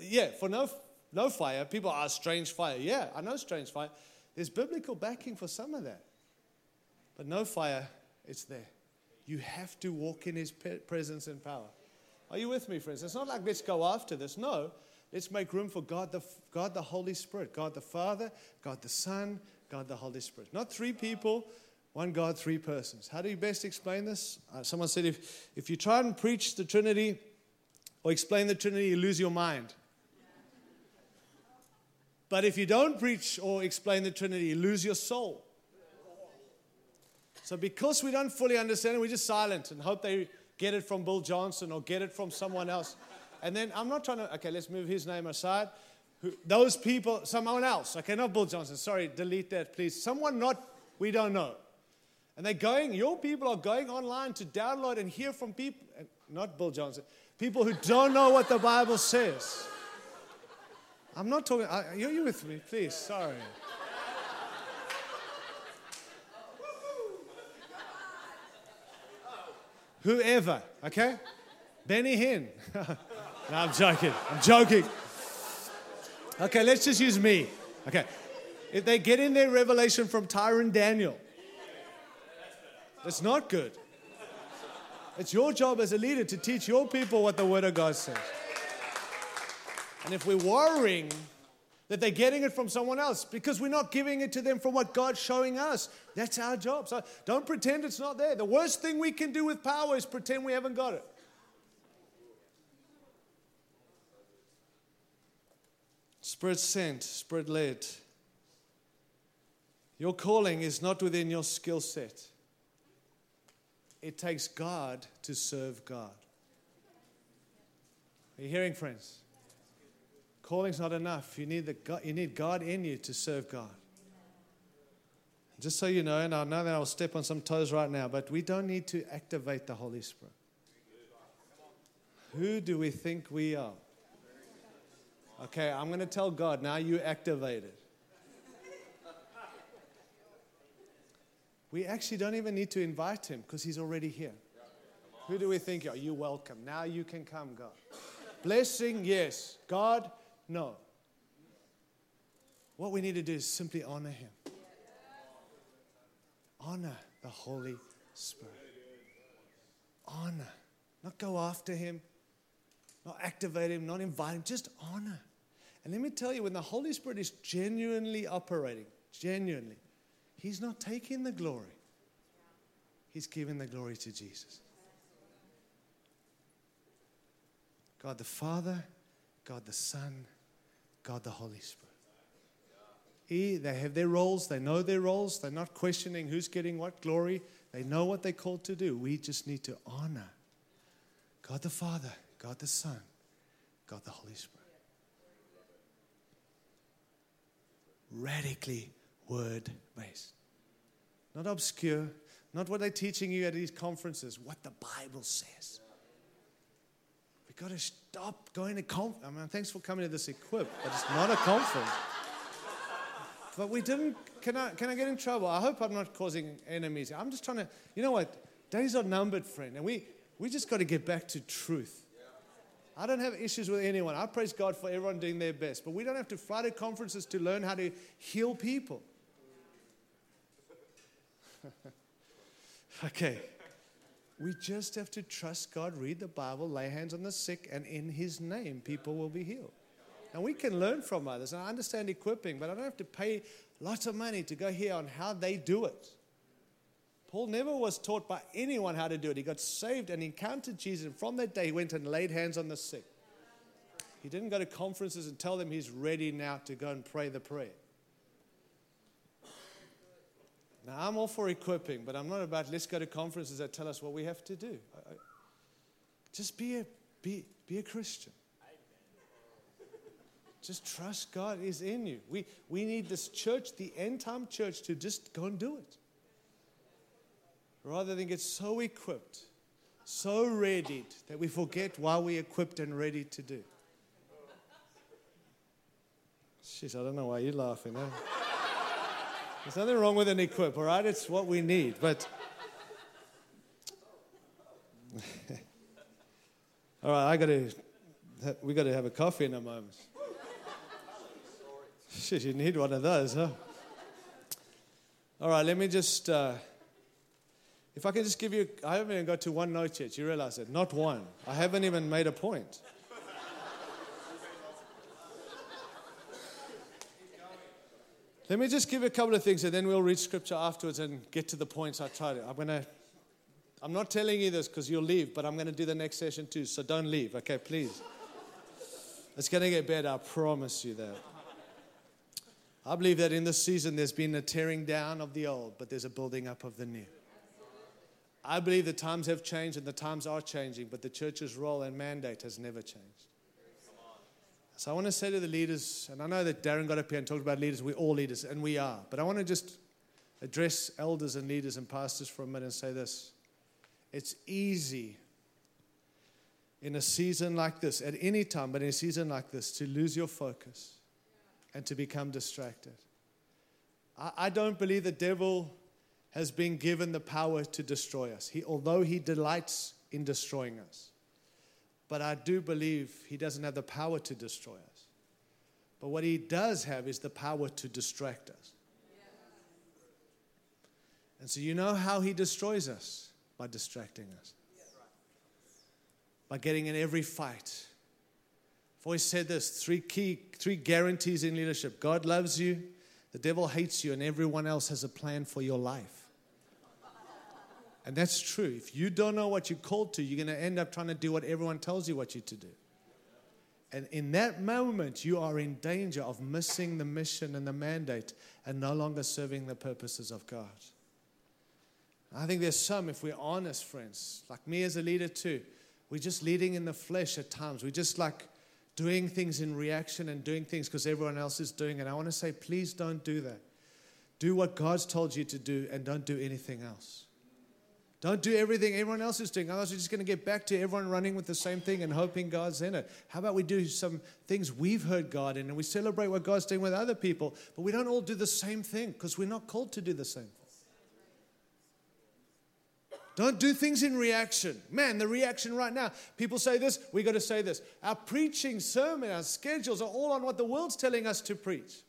Speaker 1: Yeah, for no, no fire, people are strange fire. Yeah, I know strange fire. There's biblical backing for some of that. But no fire, it's there. You have to walk in his presence and power. Are you with me, friends? It's not like let's go after this. No, let's make room for God the, God the Holy Spirit, God the Father, God the Son, God the Holy Spirit. Not three people, one God, three persons. How do you best explain this? Uh, someone said if, if you try and preach the Trinity or explain the Trinity, you lose your mind. But if you don't preach or explain the Trinity, you lose your soul. So, because we don't fully understand it, we're just silent and hope they get it from Bill Johnson or get it from someone else. And then I'm not trying to, okay, let's move his name aside. Those people, someone else, okay, not Bill Johnson, sorry, delete that, please. Someone not, we don't know. And they're going, your people are going online to download and hear from people, uh, not Bill Johnson, people who don't know what the Bible says. I'm not talking, are you with me? Please, sorry. Whoever, okay? Benny Hinn. no, I'm joking. I'm joking. Okay, let's just use me. Okay. If they get in their revelation from Tyrone Daniel, it's not good. It's your job as a leader to teach your people what the Word of God says. And if we're worrying that they're getting it from someone else because we're not giving it to them from what God's showing us, that's our job. So don't pretend it's not there. The worst thing we can do with power is pretend we haven't got it. Spirit sent, Spirit led. Your calling is not within your skill set it takes God to serve God. Are you hearing, friends? Calling's not enough. You need, the God, you need God in you to serve God. Just so you know, and I know that I'll step on some toes right now, but we don't need to activate the Holy Spirit. Who do we think we are? Okay, I'm going to tell God, now you activate it. We actually don't even need to invite him because he's already here. Who do we think? Are you welcome? Now you can come, God. Blessing, yes. God, no. What we need to do is simply honor him. Honor the Holy Spirit. Honor. Not go after him, not activate him, not invite him, just honor. And let me tell you, when the Holy Spirit is genuinely operating, genuinely, He's not taking the glory. he's giving the glory to Jesus. God the Father, God the Son, God the Holy Spirit. He, they have their roles, they know their roles, they're not questioning who's getting what glory. They know what they're called to do. We just need to honor God the Father, God the Son, God the Holy Spirit. Radically word based. Not obscure, not what they're teaching you at these conferences, what the Bible says. Got to stop going to conference. I mean, thanks for coming to this equip, but it's not a conference. But we didn't. Can I, can I get in trouble? I hope I'm not causing enemies. I'm just trying to, you know what? Days are numbered, friend. And we, we just got to get back to truth. I don't have issues with anyone. I praise God for everyone doing their best. But we don't have to fly to conferences to learn how to heal people. okay. We just have to trust God, read the Bible, lay hands on the sick, and in His name, people will be healed. And we can learn from others. And I understand equipping, but I don't have to pay lots of money to go here on how they do it. Paul never was taught by anyone how to do it. He got saved and encountered Jesus. And from that day, he went and laid hands on the sick. He didn't go to conferences and tell them he's ready now to go and pray the prayer. Now, I'm all for equipping, but I'm not about let's go to conferences that tell us what we have to do. Just be a, be, be a Christian. Just trust God is in you. We, we need this church, the end time church, to just go and do it. Rather than get so equipped, so readied that we forget why we're equipped and ready to do. Jeez, I don't know why you're laughing. Eh? There's nothing wrong with an equip, all right? It's what we need. But all right, I got to. We got to have a coffee in a moment. Shit, you need one of those, huh? All right, let me just. Uh, if I can just give you, I haven't even got to one note yet. You realize it. Not one. I haven't even made a point. Let me just give a couple of things and then we'll read scripture afterwards and get to the points I tried. I'm going to, I'm not telling you this because you'll leave, but I'm going to do the next session too. So don't leave, okay, please. It's going to get better, I promise you that. I believe that in this season there's been a tearing down of the old, but there's a building up of the new. I believe the times have changed and the times are changing, but the church's role and mandate has never changed. So I want to say to the leaders, and I know that Darren got up here and talked about leaders, we're all leaders, and we are, but I want to just address elders and leaders and pastors for a minute and say this. It's easy in a season like this, at any time, but in a season like this, to lose your focus and to become distracted. I, I don't believe the devil has been given the power to destroy us. He, although he delights in destroying us. But I do believe he doesn't have the power to destroy us. But what he does have is the power to distract us. And so you know how he destroys us? By distracting us. By getting in every fight. I've always said this three key, three guarantees in leadership God loves you, the devil hates you, and everyone else has a plan for your life. And that's true. If you don't know what you're called to, you're going to end up trying to do what everyone tells you what you to do. And in that moment, you are in danger of missing the mission and the mandate and no longer serving the purposes of God. I think there's some, if we're honest, friends, like me as a leader too, we're just leading in the flesh at times. We're just like doing things in reaction and doing things because everyone else is doing it. I want to say, please don't do that. Do what God's told you to do and don't do anything else. Don't do everything everyone else is doing. Otherwise, we're just going to get back to everyone running with the same thing and hoping God's in it. How about we do some things we've heard God in and we celebrate what God's doing with other people, but we don't all do the same thing because we're not called to do the same thing. Don't do things in reaction. Man, the reaction right now, people say this, we got to say this. Our preaching, sermon, our schedules are all on what the world's telling us to preach.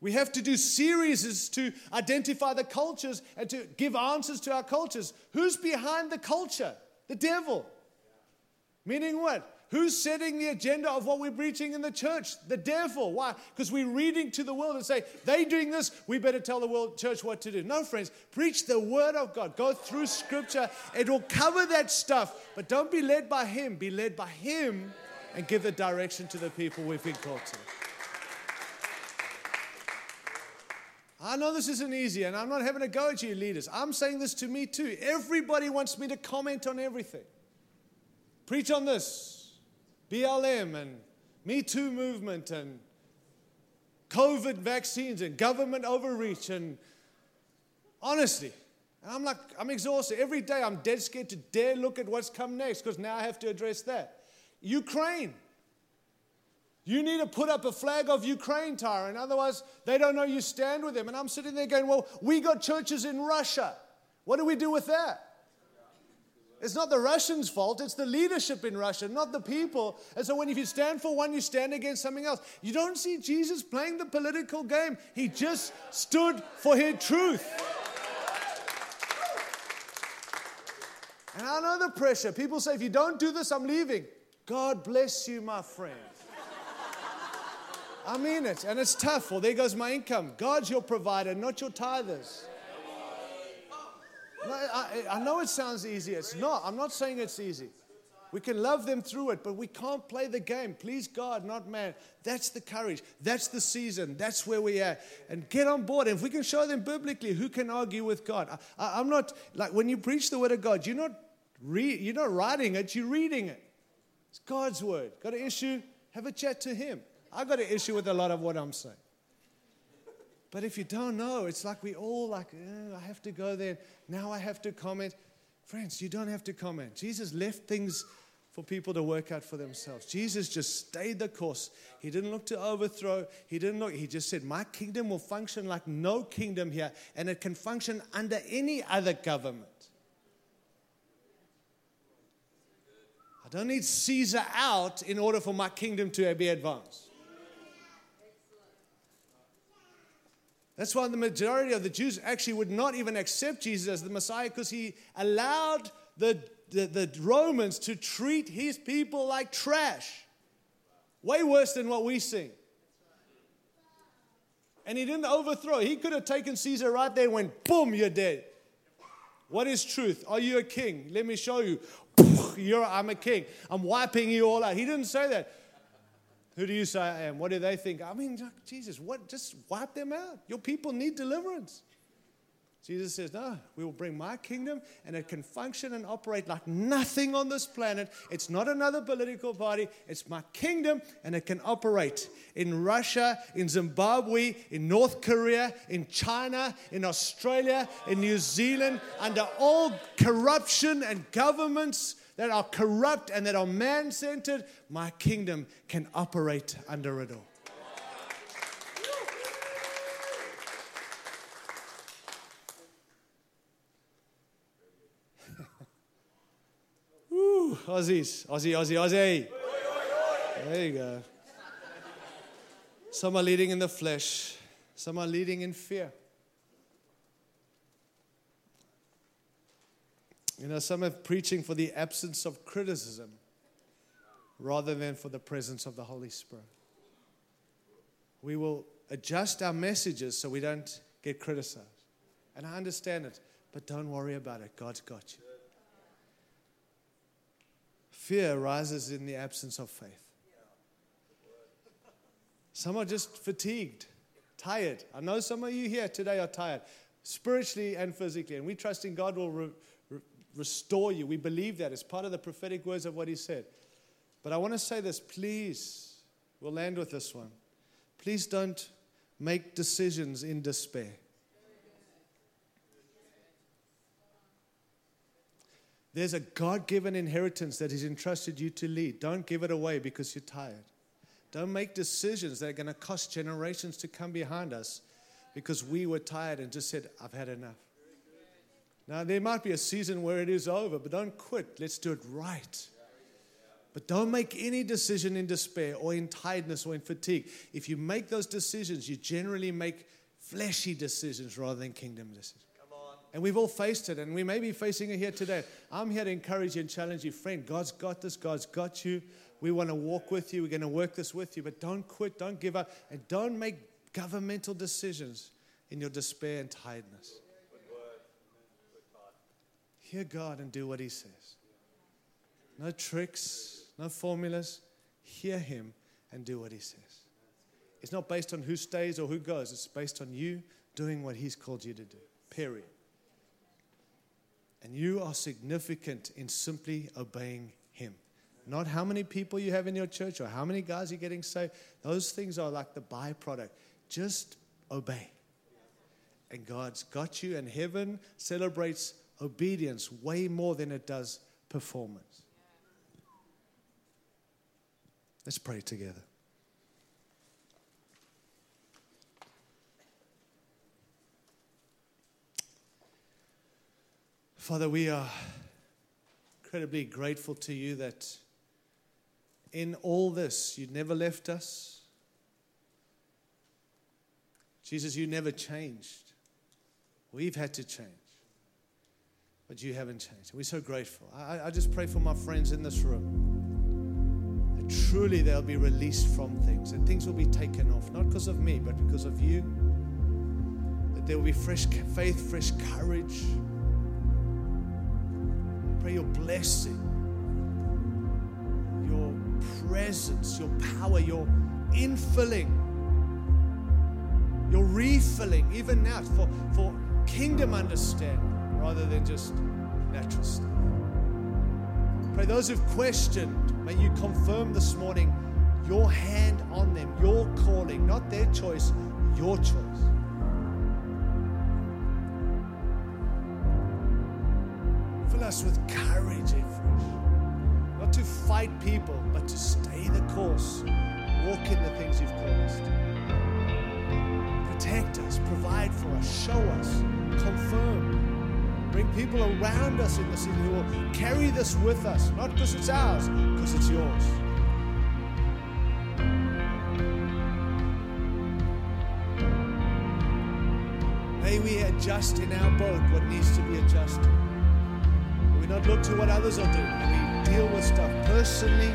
Speaker 1: We have to do series to identify the cultures and to give answers to our cultures. Who's behind the culture? The devil. Meaning what? Who's setting the agenda of what we're preaching in the church? The devil. Why? Because we're reading to the world and say, they doing this, we better tell the world church what to do. No, friends, preach the word of God. Go through scripture. It will cover that stuff. But don't be led by him. Be led by him and give the direction to the people we've been called to. I know this isn't easy, and I'm not having a go at you, leaders. I'm saying this to me too. Everybody wants me to comment on everything. Preach on this BLM and Me Too movement and COVID vaccines and government overreach. And honestly, I'm like, I'm exhausted. Every day I'm dead scared to dare look at what's come next because now I have to address that. Ukraine. You need to put up a flag of Ukraine, Tyrone. Otherwise, they don't know you stand with them. And I'm sitting there going, Well, we got churches in Russia. What do we do with that? It's not the Russians' fault, it's the leadership in Russia, not the people. And so, when if you stand for one, you stand against something else. You don't see Jesus playing the political game, he just stood for his truth. And I know the pressure. People say, if you don't do this, I'm leaving. God bless you, my friend. I mean it. And it's tough. Well, there goes my income. God's your provider, not your tithers. No, I, I know it sounds easy. It's not. I'm not saying it's easy. We can love them through it, but we can't play the game. Please God, not man. That's the courage. That's the season. That's where we are. And get on board. And if we can show them biblically, who can argue with God? I, am not like when you preach the word of God, you're not re, you're not writing it, you're reading it. It's God's word. Got an issue? Have a chat to Him. I got an issue with a lot of what I'm saying. But if you don't know, it's like we all like, eh, I have to go there. Now I have to comment. Friends, you don't have to comment. Jesus left things for people to work out for themselves. Jesus just stayed the course. He didn't look to overthrow. He didn't look, he just said, My kingdom will function like no kingdom here, and it can function under any other government. I don't need Caesar out in order for my kingdom to be advanced. That's why the majority of the Jews actually would not even accept Jesus as the Messiah because he allowed the, the, the, Romans to treat his people like trash. Way worse than what we sing. And he didn't overthrow. He could have taken Caesar right there and went, boom, you're dead. What is truth? Are you a king? Let me show you. You're, I'm a king. I'm wiping you all out. He didn't say that. Who do you say I am? What do they think? I mean, Jesus, what? Just wipe them out. Your people need deliverance. Jesus says, No, we will bring my kingdom and it can function and operate like nothing on this planet. It's not another political party, it's my kingdom and it can operate in Russia, in Zimbabwe, in North Korea, in China, in Australia, in New Zealand, under all corruption and governments that are corrupt and that are man centered, my kingdom can operate under it all. Aussies, Aussie, Aussie, Aussie. There you go. Some are leading in the flesh, some are leading in fear. You know, some are preaching for the absence of criticism rather than for the presence of the Holy Spirit. We will adjust our messages so we don't get criticized. And I understand it, but don't worry about it. God's got you. Fear arises in the absence of faith. Some are just fatigued, tired. I know some of you here today are tired, spiritually and physically, and we trust in God will. Re- restore you. We believe that. It's part of the prophetic words of what he said. But I want to say this, please. We'll end with this one. Please don't make decisions in despair. There's a God given inheritance that He's entrusted you to lead. Don't give it away because you're tired. Don't make decisions that are going to cost generations to come behind us because we were tired and just said, I've had enough. Now, there might be a season where it is over, but don't quit. Let's do it right. But don't make any decision in despair or in tiredness or in fatigue. If you make those decisions, you generally make fleshy decisions rather than kingdom decisions. And we've all faced it, and we may be facing it here today. I'm here to encourage you and challenge you, friend. God's got this, God's got you. We want to walk with you. We're going to work this with you, but don't quit, don't give up, and don't make governmental decisions in your despair and tiredness. Hear God and do what He says. No tricks, no formulas. Hear Him and do what He says. It's not based on who stays or who goes, it's based on you doing what He's called you to do. Period. And you are significant in simply obeying Him. Not how many people you have in your church or how many guys you're getting saved. Those things are like the byproduct. Just obey. And God's got you, and heaven celebrates obedience way more than it does performance. Let's pray together. Father, we are incredibly grateful to you that in all this, you never left us. Jesus, you never changed. We've had to change, but you haven't changed. We're so grateful. I, I just pray for my friends in this room that truly they'll be released from things and things will be taken off, not because of me, but because of you. That there will be fresh faith, fresh courage. Pray your blessing, your presence, your power, your infilling, your refilling, even now for, for kingdom understanding rather than just natural stuff. Pray those who've questioned, may you confirm this morning your hand on them, your calling, not their choice, your choice. Fill us with courage afresh. Not to fight people, but to stay the course, walk in the things you've called us to protect us, provide for us, show us, confirm. Bring people around us in the city who will carry this with us, not because it's ours, because it's yours. May we adjust in our boat what needs to be adjusted. May we not look to what others are doing. We deal with stuff personally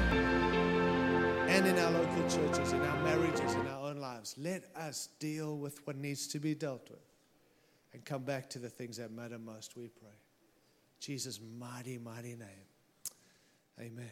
Speaker 1: and in our local churches, in our marriages, in our own lives. Let us deal with what needs to be dealt with and come back to the things that matter most, we pray. Jesus' mighty, mighty name. Amen.